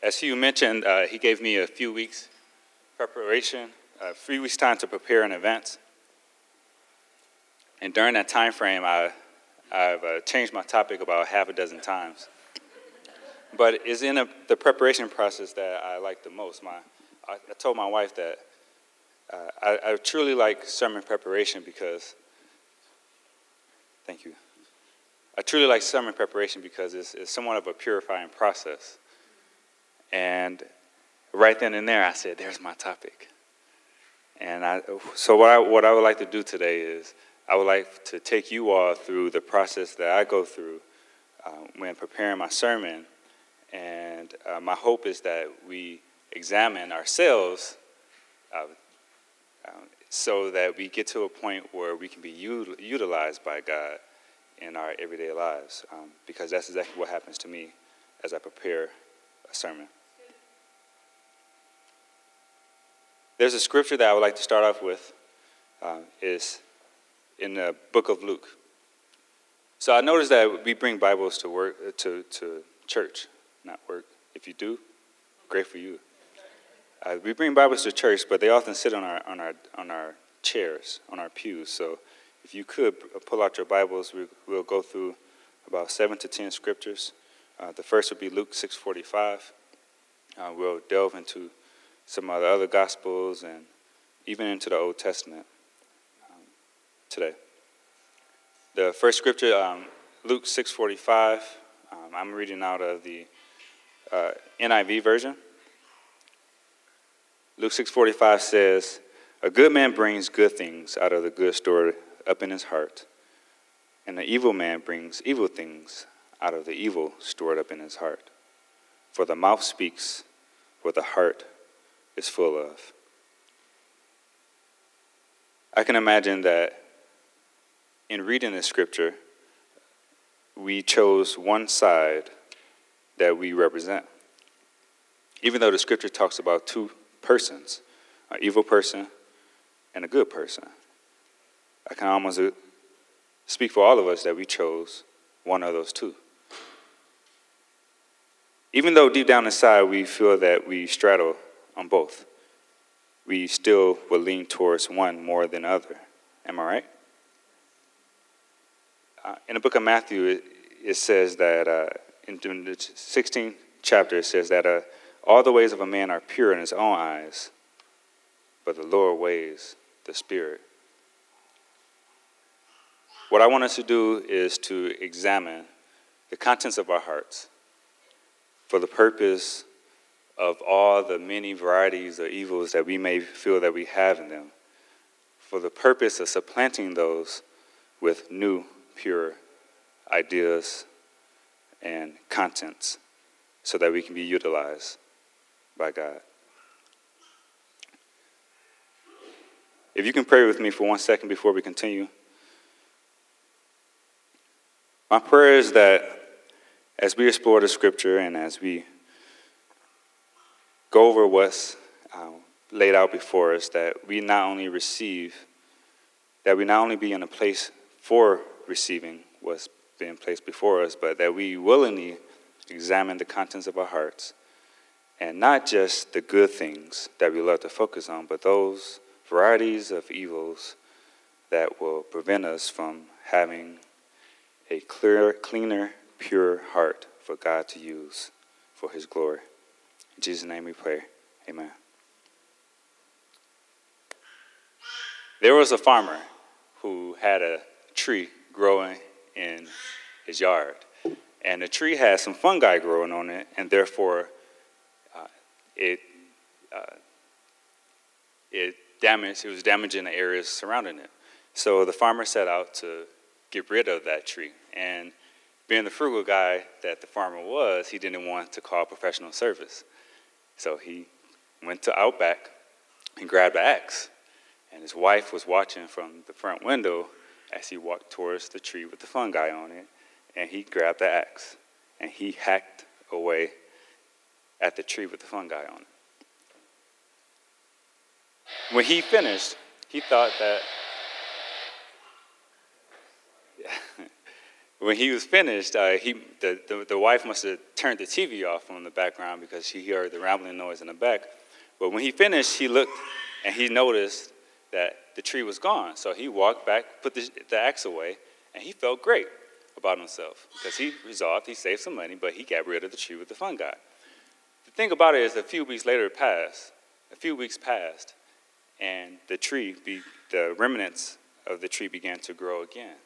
As Hugh mentioned, uh, he gave me a few weeks preparation, a few weeks time to prepare an event. And during that time frame, I, I've uh, changed my topic about half a dozen times. But it's in a, the preparation process that I like the most. My, I, I told my wife that uh, I, I truly like sermon preparation because, thank you. I truly like sermon preparation because it's, it's somewhat of a purifying process. And right then and there, I said, "There's my topic." And I, so what I, what I would like to do today is I would like to take you all through the process that I go through uh, when preparing my sermon. And uh, my hope is that we examine ourselves uh, so that we get to a point where we can be util- utilized by God in our everyday lives. Um, because that's exactly what happens to me as I prepare a sermon. There's a scripture that I would like to start off with. Uh, is in the book of Luke. So I noticed that we bring Bibles to work to, to church, not work. If you do, great for you. Uh, we bring Bibles to church, but they often sit on our on our on our chairs, on our pews. So if you could pull out your Bibles, we, will go through about seven to ten scriptures. Uh, the first would be Luke six forty five. Uh, we'll delve into some of the other Gospels, and even into the Old Testament um, today. The first scripture, um, Luke 6:45. Um, I'm reading out of the uh, NIV version. Luke 6:45 says, "A good man brings good things out of the good store up in his heart, and the evil man brings evil things out of the evil stored up in his heart. For the mouth speaks what the heart is full of. I can imagine that in reading the scripture, we chose one side that we represent. Even though the scripture talks about two persons, an evil person and a good person. I can almost uh, speak for all of us that we chose one of those two. Even though deep down inside we feel that we straddle on both. We still will lean towards one more than other. Am I right? Uh, in the book of Matthew, it, it says that uh, in, in, the 16th chapter, it says that uh, all the ways of a man are pure in his own eyes, but the Lord weighs, the spirit. What I want us to do is to examine the contents of our hearts for the purpose of all the many varieties of evils that we may feel that we have in them, for the purpose of supplanting those with new, pure ideas and contents so that we can be utilized by God. If you can pray with me for one second before we continue. My prayer is that as we explore the scripture and as we go over what's uh, laid out before us, that we not only receive, that we not only be in a place for receiving what's being placed before us, but that we willingly examine the contents of our hearts and not just the good things that we love to focus on, but those varieties of evils that will prevent us from having a clear, cleaner, pure heart for God to use for His glory. In Jesus' name we pray. Amen. There was a farmer who had a tree growing in his yard. And the tree had some fungi growing on it, and therefore uh, it, uh, it damaged, it was damaging the areas surrounding it. So the farmer set out to get rid of that tree. And being the frugal guy that the farmer was, he didn't want to call professional service. So he went to Outback and grabbed an axe. And his wife was watching from the front window as he walked towards the tree with the fungi on it. And he grabbed the axe and he hacked away at the tree with the fungi on it. When he finished, he thought that when he was finished, uh, he, the, the, the wife must have turned the TV off on the background because she heard the rambling noise in the back. But when he finished, he looked and he noticed that the tree was gone. So he walked back, put the, the axe away, and he felt great about himself because he resolved he saved some money, but he got rid of the tree with the fungi. The thing about it is, a few weeks later passed, a few weeks passed, and the tree, be, the remnants of the tree began to grow again.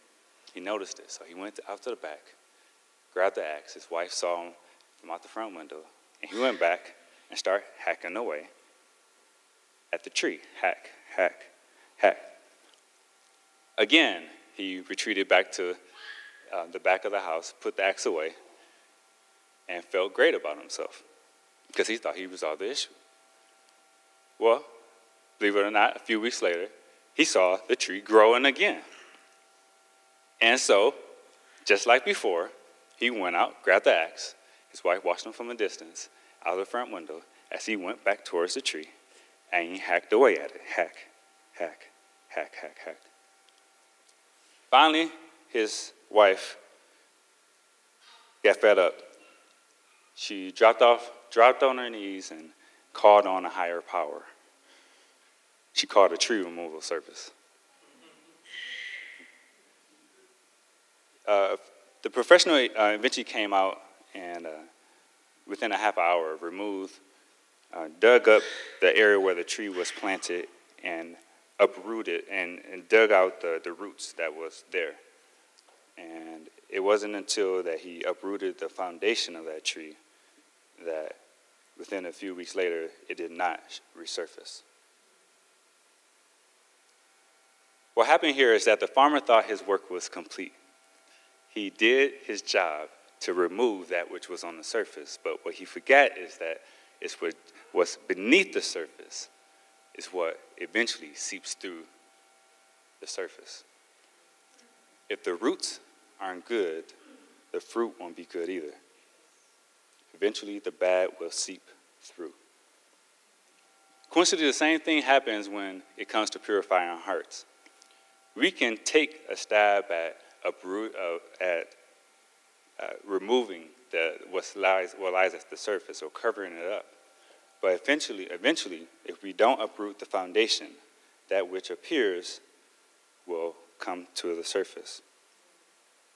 He noticed it, so he went out to the back, grabbed the axe. His wife saw him from out the front window, and he went back and started hacking away at the tree. Hack, hack, hack. Again, he retreated back to uh, the back of the house, put the axe away, and felt great about himself because he thought he resolved the issue. Well, believe it or not, a few weeks later, he saw the tree growing again. And so, just like before, he went out, grabbed the axe. His wife watched him from a distance out of the front window as he went back towards the tree and he hacked away at it. Hack, hack, hack, hack, hack. Finally, his wife got fed up. She dropped off, dropped on her knees and called on a higher power. She called a tree removal service. Uh, the professional uh, eventually came out and uh, within a half hour removed, uh, dug up the area where the tree was planted and uprooted and, and dug out the, the roots that was there. And it wasn't until that he uprooted the foundation of that tree that within a few weeks later it did not resurface. What happened here is that the farmer thought his work was complete he did his job to remove that which was on the surface. But what he forgot is that it's what, what's beneath the surface is what eventually seeps through the surface. If the roots aren't good, the fruit won't be good either. Eventually, the bad will seep through. Coincidentally, the same thing happens when it comes to purifying our hearts. We can take a stab at uproot, uh, at uh, removing the, what, lies, what lies at the surface or covering it up. But eventually, eventually, if we don't uproot the foundation, that which appears will come to the surface.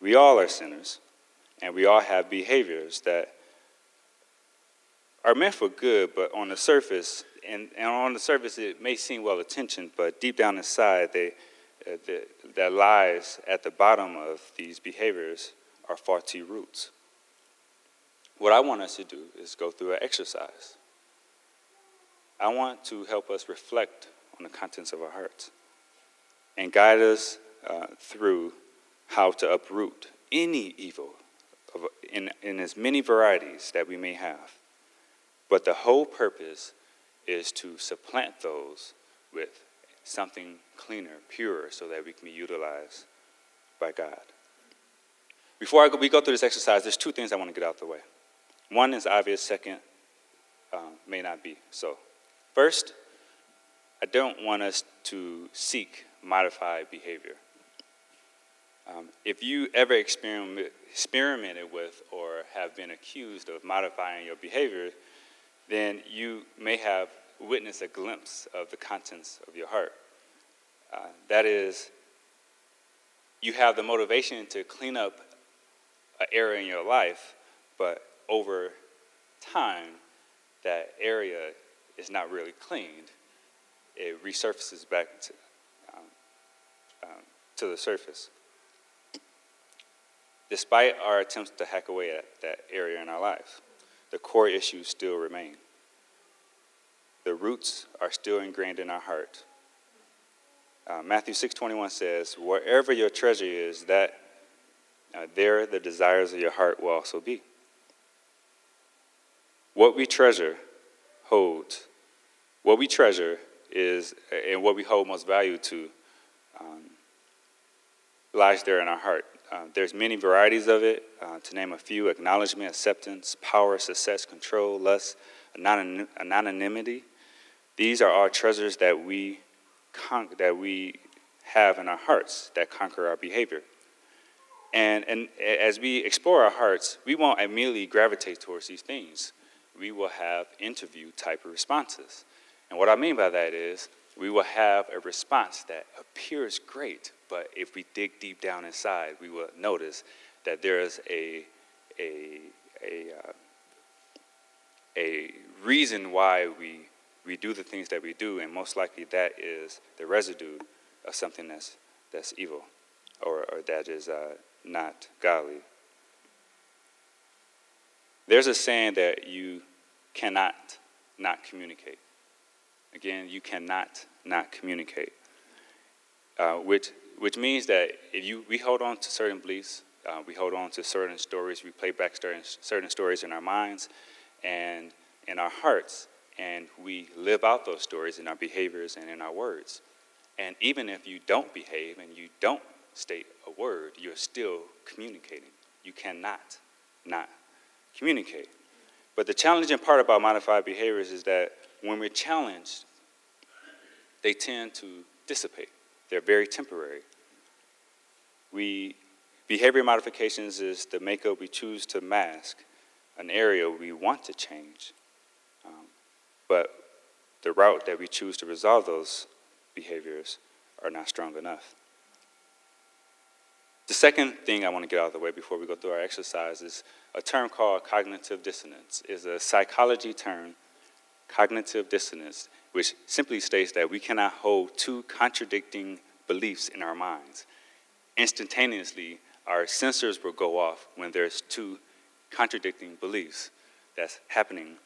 We all are sinners, and we all have behaviors that are meant for good, but on the surface, and, and on the surface it may seem well intentioned, but deep down inside they, uh, that lies at the bottom of these behaviors are faulty roots. What I want us to do is go through an exercise. I want to help us reflect on the contents of our hearts and guide us uh, through how to uproot any evil of, in, in as many varieties that we may have. But the whole purpose is to supplant those with something cleaner, purer, so that we can be utilized by God. Before go, we go through this exercise, there's two things I want to get out the way. One is obvious, second um, may not be. So, first, I don't want us to seek modified behavior. Um, if you ever experiment, experimented with or have been accused of modifying your behavior, then you may have witness a glimpse of the contents of your heart. Uh, that is, you have the motivation to clean up an area in your life, but over time, that area is not really cleaned. It resurfaces back to, um, um, to the surface. Despite our attempts to hack away at that area in our life, the core issues still remain the roots are still ingrained in our heart. Uh, Matthew 6:21 says, "Wherever your treasure is, that uh, there the desires of your heart will also be." What we treasure holds. What we treasure is, and what we hold most value to, um, lies there in our heart. Uh, there's many varieties of it. Uh, to name a few: acknowledgement, acceptance, power, success, control, lust, anonymity, these are all treasures that we, con- that we have in our hearts that conquer our behavior. And, and as we explore our hearts, we won't immediately gravitate towards these things. We will have interview type of responses. And what I mean by that is we will have a response that appears great, but if we dig deep down inside, we will notice that there is a, a, a, uh, a reason why we, we do the things that we do, and most likely that is the residue of something that's, that's evil or, or that is uh, not godly. There's a saying that you cannot not communicate. Again, you cannot not communicate, uh, which, which means that if you, we hold on to certain beliefs, uh, we hold on to certain stories, we play back certain, certain stories in our minds and in our hearts, and we live out those stories in our behaviors and in our words. And even if you don't behave and you don't state a word, you're still communicating. You cannot not communicate. But the challenging part about modified behaviors is that when we're challenged, they tend to dissipate. They're very temporary. We, behavior modifications is the makeup we choose to mask an area we want to change. But the route that we choose to resolve those behaviors are not strong enough. The second thing I want to get out of the way before we go through our exercise is a term called cognitive dissonance. is a psychology term, cognitive dissonance, which simply states that we cannot hold two contradicting beliefs in our minds. Instantaneously, our sensors will go off when there's two contradicting beliefs that's happening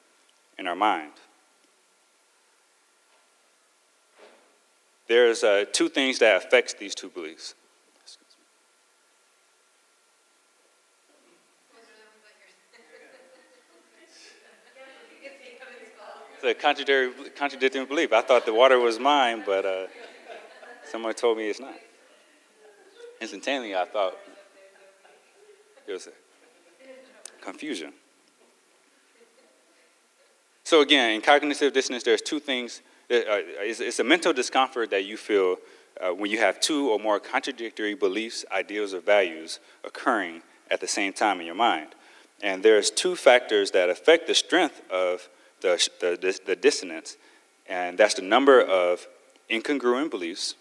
in our mind. There's uh, two things that affects these two beliefs. It's a contradictory, contradicting belief. I thought the water was mine, but uh, someone told me it's not. Instantaneously, I thought there was confusion. So again, in cognitive dissonance, there's two things. Uh, it's, it's, a mental discomfort that you feel uh, when you have two or more contradictory beliefs, ideals, or values occurring at the same time in your mind. And there's two factors that affect the strength of the, the, the dissonance, and that's the number of incongruent beliefs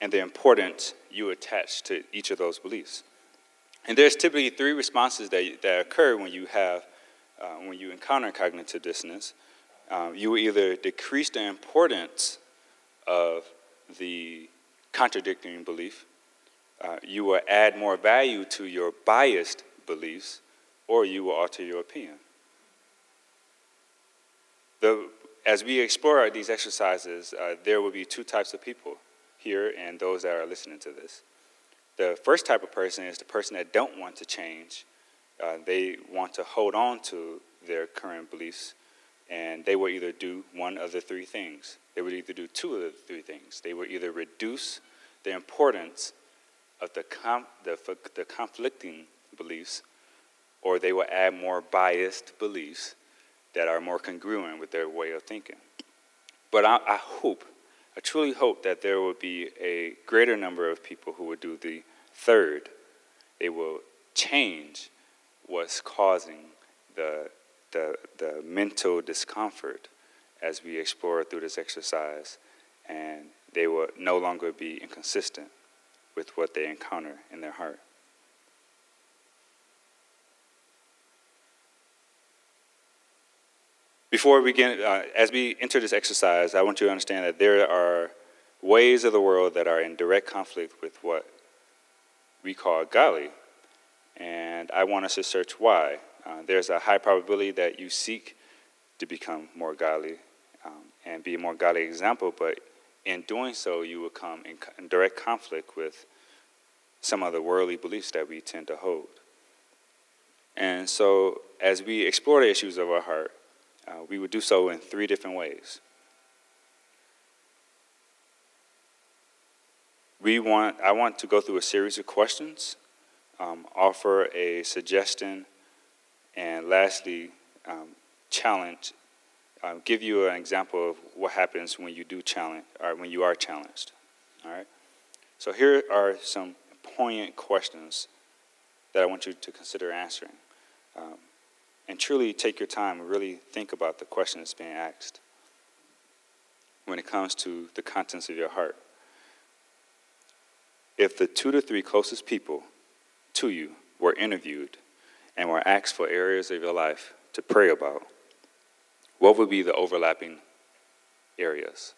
and the importance you attach to each of those beliefs. And there's typically three responses that, that occur when you have, uh, when you encounter cognitive dissonance. Um, you will either decrease the importance of the contradicting belief, uh, you will add more value to your biased beliefs, or you will alter your opinion. The, as we explore these exercises, uh, there will be two types of people here and those that are listening to this. The first type of person is the person that don't want to change. Uh, they want to hold on to their current beliefs, and they will either do one of the three things. They would either do two of the three things. They would either reduce the importance of the, com- the, the conflicting beliefs, or they will add more biased beliefs that are more congruent with their way of thinking. But I, I hope, I truly hope that there will be a greater number of people who will do the third. They will change what's causing the, the, the mental discomfort as we explore through this exercise, and they will no longer be inconsistent with what they encounter in their heart. Before we begin, uh, as we enter this exercise, I want you to understand that there are ways of the world that are in direct conflict with what we call godly. And I want us to search why. Uh, there's a high probability that you seek to become more godly um, and be a more godly example, but in doing so, you will come in, in direct conflict with some of the worldly beliefs that we tend to hold. And so, as we explore the issues of our heart, uh, we would do so in three different ways. We want, I want to go through a series of questions, um, offer a suggestion, and lastly, um, challenge, um, give you an example of what happens when you do challenge, or when you are challenged. All right? So here are some poignant questions that I want you to consider answering. Um, and truly take your time and really think about the question that's being asked when it comes to the contents of your heart. If the two to three closest people to you were interviewed and were asked for areas of your life to pray about, what would be the overlapping areas?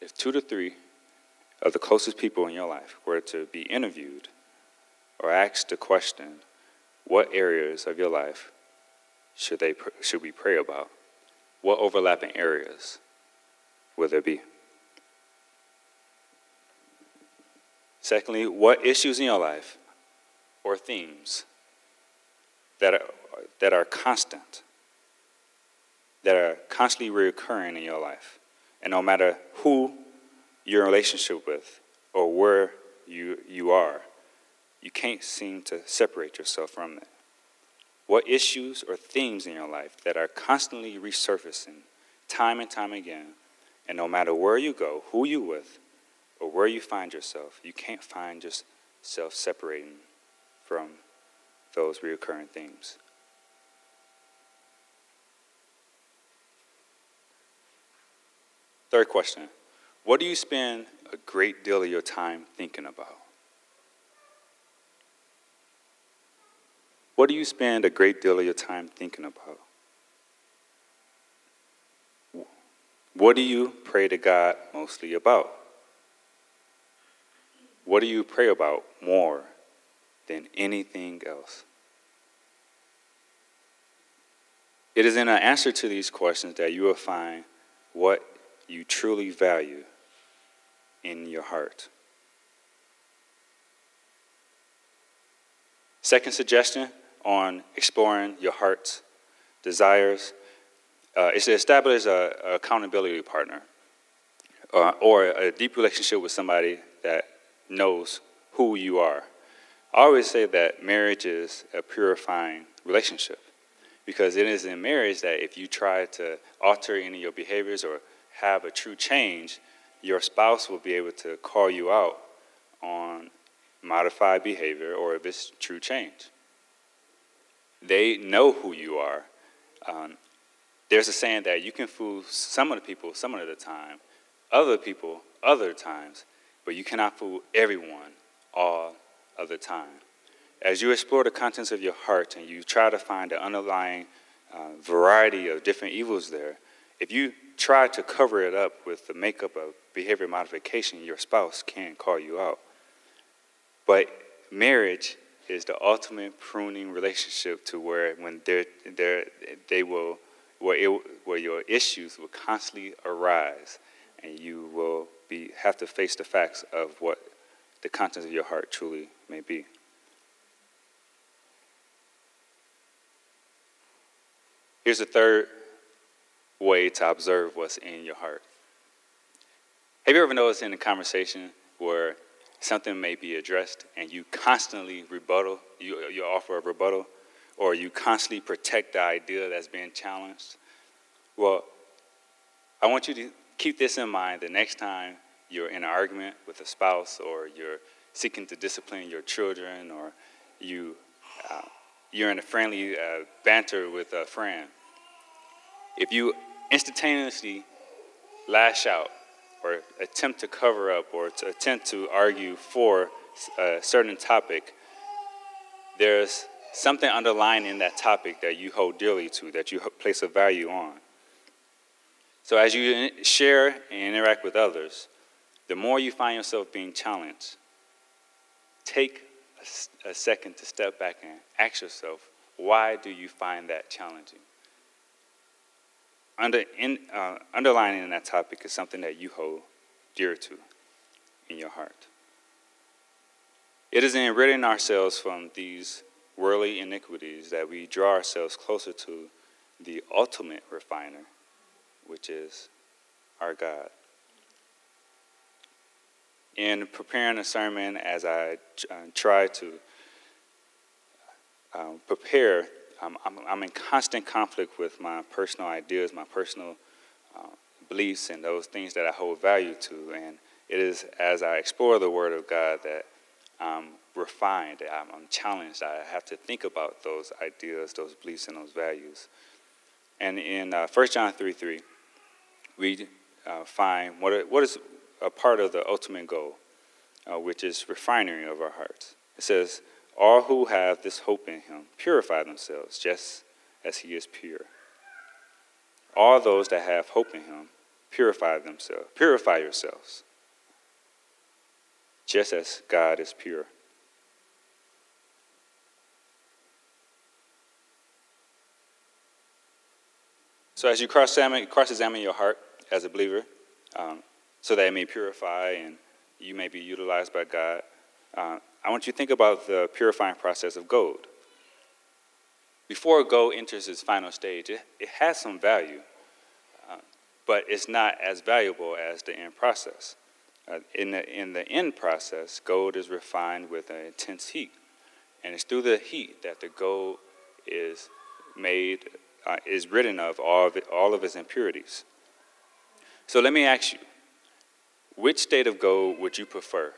If two to three of the closest people in your life were to be interviewed or asked a question, what areas of your life should, they, should we pray about? What overlapping areas will there be? Secondly, what issues in your life or themes that are, that are constant, that are constantly recurring in your life? And no matter who you're in relationship with or where you, you are, you can't seem to separate yourself from that. What issues or themes in your life that are constantly resurfacing time and time again, and no matter where you go, who you with, or where you find yourself, you can't find yourself separating from those recurring themes. Third question What do you spend a great deal of your time thinking about? What do you spend a great deal of your time thinking about? What do you pray to God mostly about? What do you pray about more than anything else? It is in an answer to these questions that you will find what you truly value in your heart. Second suggestion on exploring your heart's desires uh, is to establish an accountability partner uh, or a deep relationship with somebody that knows who you are. I always say that marriage is a purifying relationship because it is in marriage that if you try to alter any of your behaviors or have a true change, your spouse will be able to call you out on modified behavior or if it's true change. They know who you are. Um, there's a saying that you can fool some of the people some of the time, other people other times, but you cannot fool everyone all of the time. As you explore the contents of your heart and you try to find the underlying uh, variety of different evils there, if you try to cover it up with the makeup of behavior modification, your spouse can call you out. But marriage is the ultimate pruning relationship to where when they're, they're, they will, where, it, where your issues will constantly arise and you will be, have to face the facts of what the contents of your heart truly may be. Here's a third way to observe what's in your heart. Have you ever noticed in a conversation where something may be addressed and you constantly rebuttal, you, you offer a rebuttal, or you constantly protect the idea that's being challenged? Well, I want you to keep this in mind the next time you're in an argument with a spouse or you're seeking to discipline your children or you, uh, you're in a friendly uh, banter with a friend. If you instantaneously lash out or attempt to cover up or to attempt to argue for a certain topic, there's something underlying in that topic that you hold dearly to, that you place a value on. So as you share and interact with others, the more you find yourself being challenged, take a, a second to step back and ask yourself, why do you find that challenging? under, in, uh, underlining that topic is something that you hold dear to in your heart. It is in ridding ourselves from these worldly iniquities that we draw ourselves closer to the ultimate refiner, which is our God. In preparing a sermon, as I uh, try to uh, prepare I'm, I'm, I'm, in constant conflict with my personal ideas, my personal uh, beliefs, and those things that I hold value to. And it is as I explore the Word of God that I'm refined. I'm, I'm challenged. I have to think about those ideas, those beliefs, and those values. And in uh, 1 John 3 3, we uh, find what, what is a part of the ultimate goal, uh, which is refining of our hearts. It says, All who have this hope in him purify themselves just as he is pure. All those that have hope in him purify themselves. Purify yourselves, just as God is pure. So as you cross-examine, cross-examine your heart as a believer, um, so that it may purify and you may be utilized by God, uh, I want you to think about the purifying process of gold. Before gold enters its final stage, it, it has some value, uh, but it's not as valuable as the end process. Uh, in, the, in the end process, gold is refined with an intense heat, and it's through the heat that the gold is made uh, is ridden of all of, it, all of its impurities. So let me ask you, which state of gold would you prefer?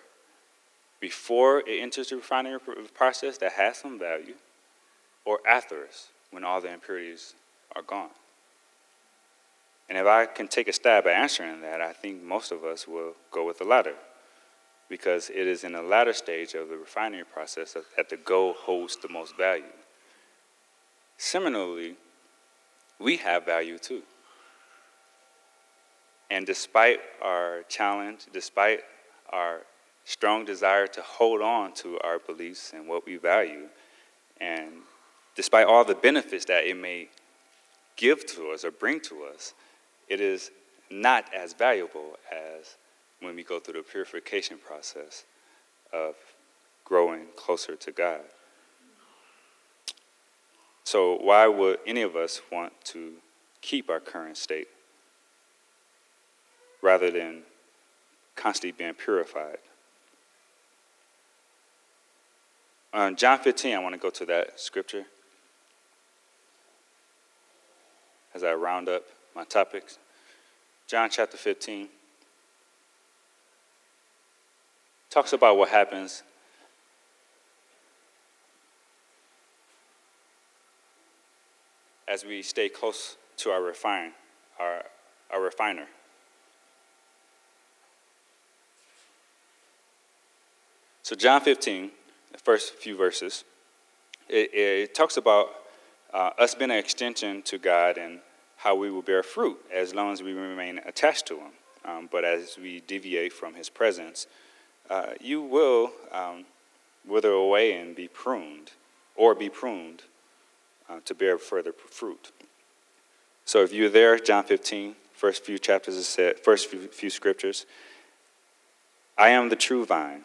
Before it enters the refining process that has some value, or afterwards when all the impurities are gone? And if I can take a stab at answering that, I think most of us will go with the latter. Because it is in the latter stage of the refinery process that the gold holds the most value. Similarly, we have value too. And despite our challenge, despite our strong desire to hold on to our beliefs and what we value, and despite all the benefits that it may give to us or bring to us, it is not as valuable as when we go through the purification process of growing closer to God. So, why would any of us want to keep our current state rather than constantly being purified? On John 15, I want to go to that scripture as I round up my topics. John chapter 15 talks about what happens as we stay close to our refine, our, our refiner. So John 15, the first few verses, it, it talks about uh, us being an extension to God and how we will bear fruit as long as we remain attached to Him. Um, but as we deviate from His presence, uh, you will um, wither away and be pruned, or be pruned uh, to bear further fruit. So if you're there, John 15, first few chapters is first few, few scriptures. I am the true vine,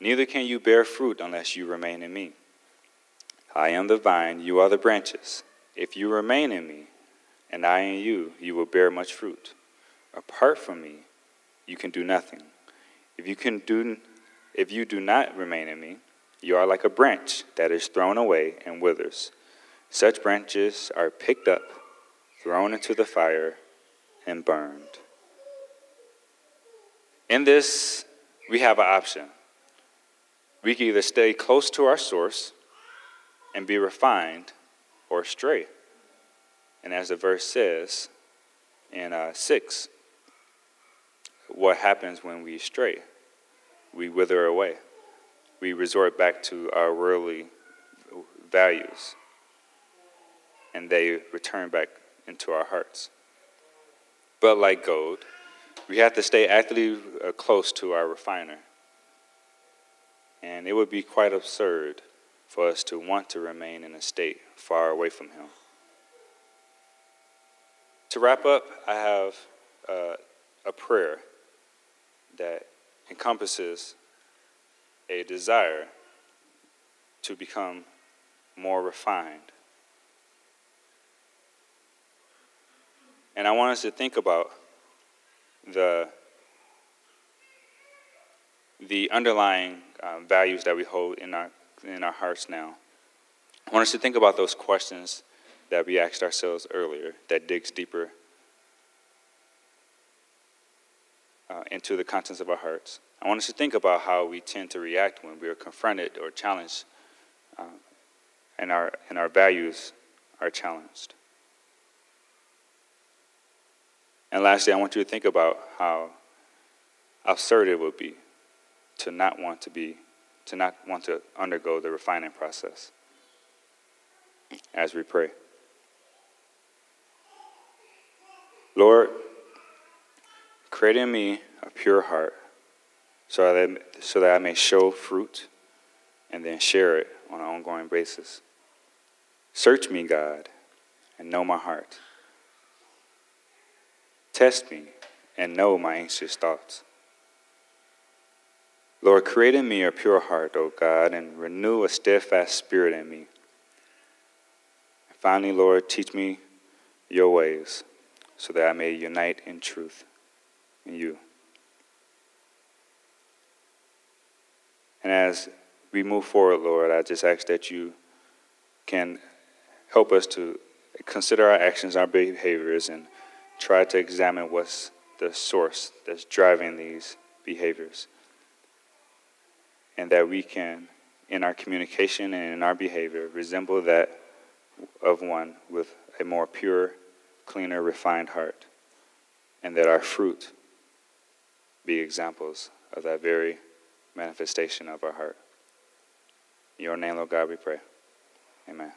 Neither can you bear fruit unless you remain in me. I am the vine, you are the branches. If you remain in me, and I in you, you will bear much fruit. Apart from me, you can do nothing. If you can do if you do not remain in me, you are like a branch that is thrown away and withers. Such branches are picked up, thrown into the fire, and burned. In this, we have an option. We can either stay close to our source and be refined or stray. And as the verse says in uh, 6, what happens when we stray? We wither away we resort back to our worldly values and they return back into our hearts. But like gold, we have to stay actively uh, close to our refiner. And it would be quite absurd for us to want to remain in a state far away from Him. To wrap up, I have uh, a prayer that encompasses a desire to become more refined. And I want us to think about the, the underlying um, values that we hold in our, in our hearts now. I want us to think about those questions that we asked ourselves earlier that digs deeper uh, into the contents of our hearts. I want us to think about how we tend to react when we are confronted or challenged uh, and, our, and our values are challenged. And lastly, I want you to think about how absurd it would be to not want to be, to not want to undergo the refining process as we pray. Lord, create in me a pure heart so that, so that I may show fruit and then share it on an ongoing basis. Search me, God, and know my heart. Test me and know my anxious thoughts. Lord, create in me a pure heart, O God, and renew a steadfast spirit in me. And finally, Lord, teach me your ways so that I may unite in truth in you. And as we move forward, Lord, I just ask that you can help us to consider our actions, our behaviors, and try to examine what's the source that's driving these behaviors. And that we can, in our communication and in our behavior, resemble that of one with a more pure, cleaner, refined heart. And that our fruit be examples of that very manifestation of our heart. In your name, Lord God, we pray. Amen.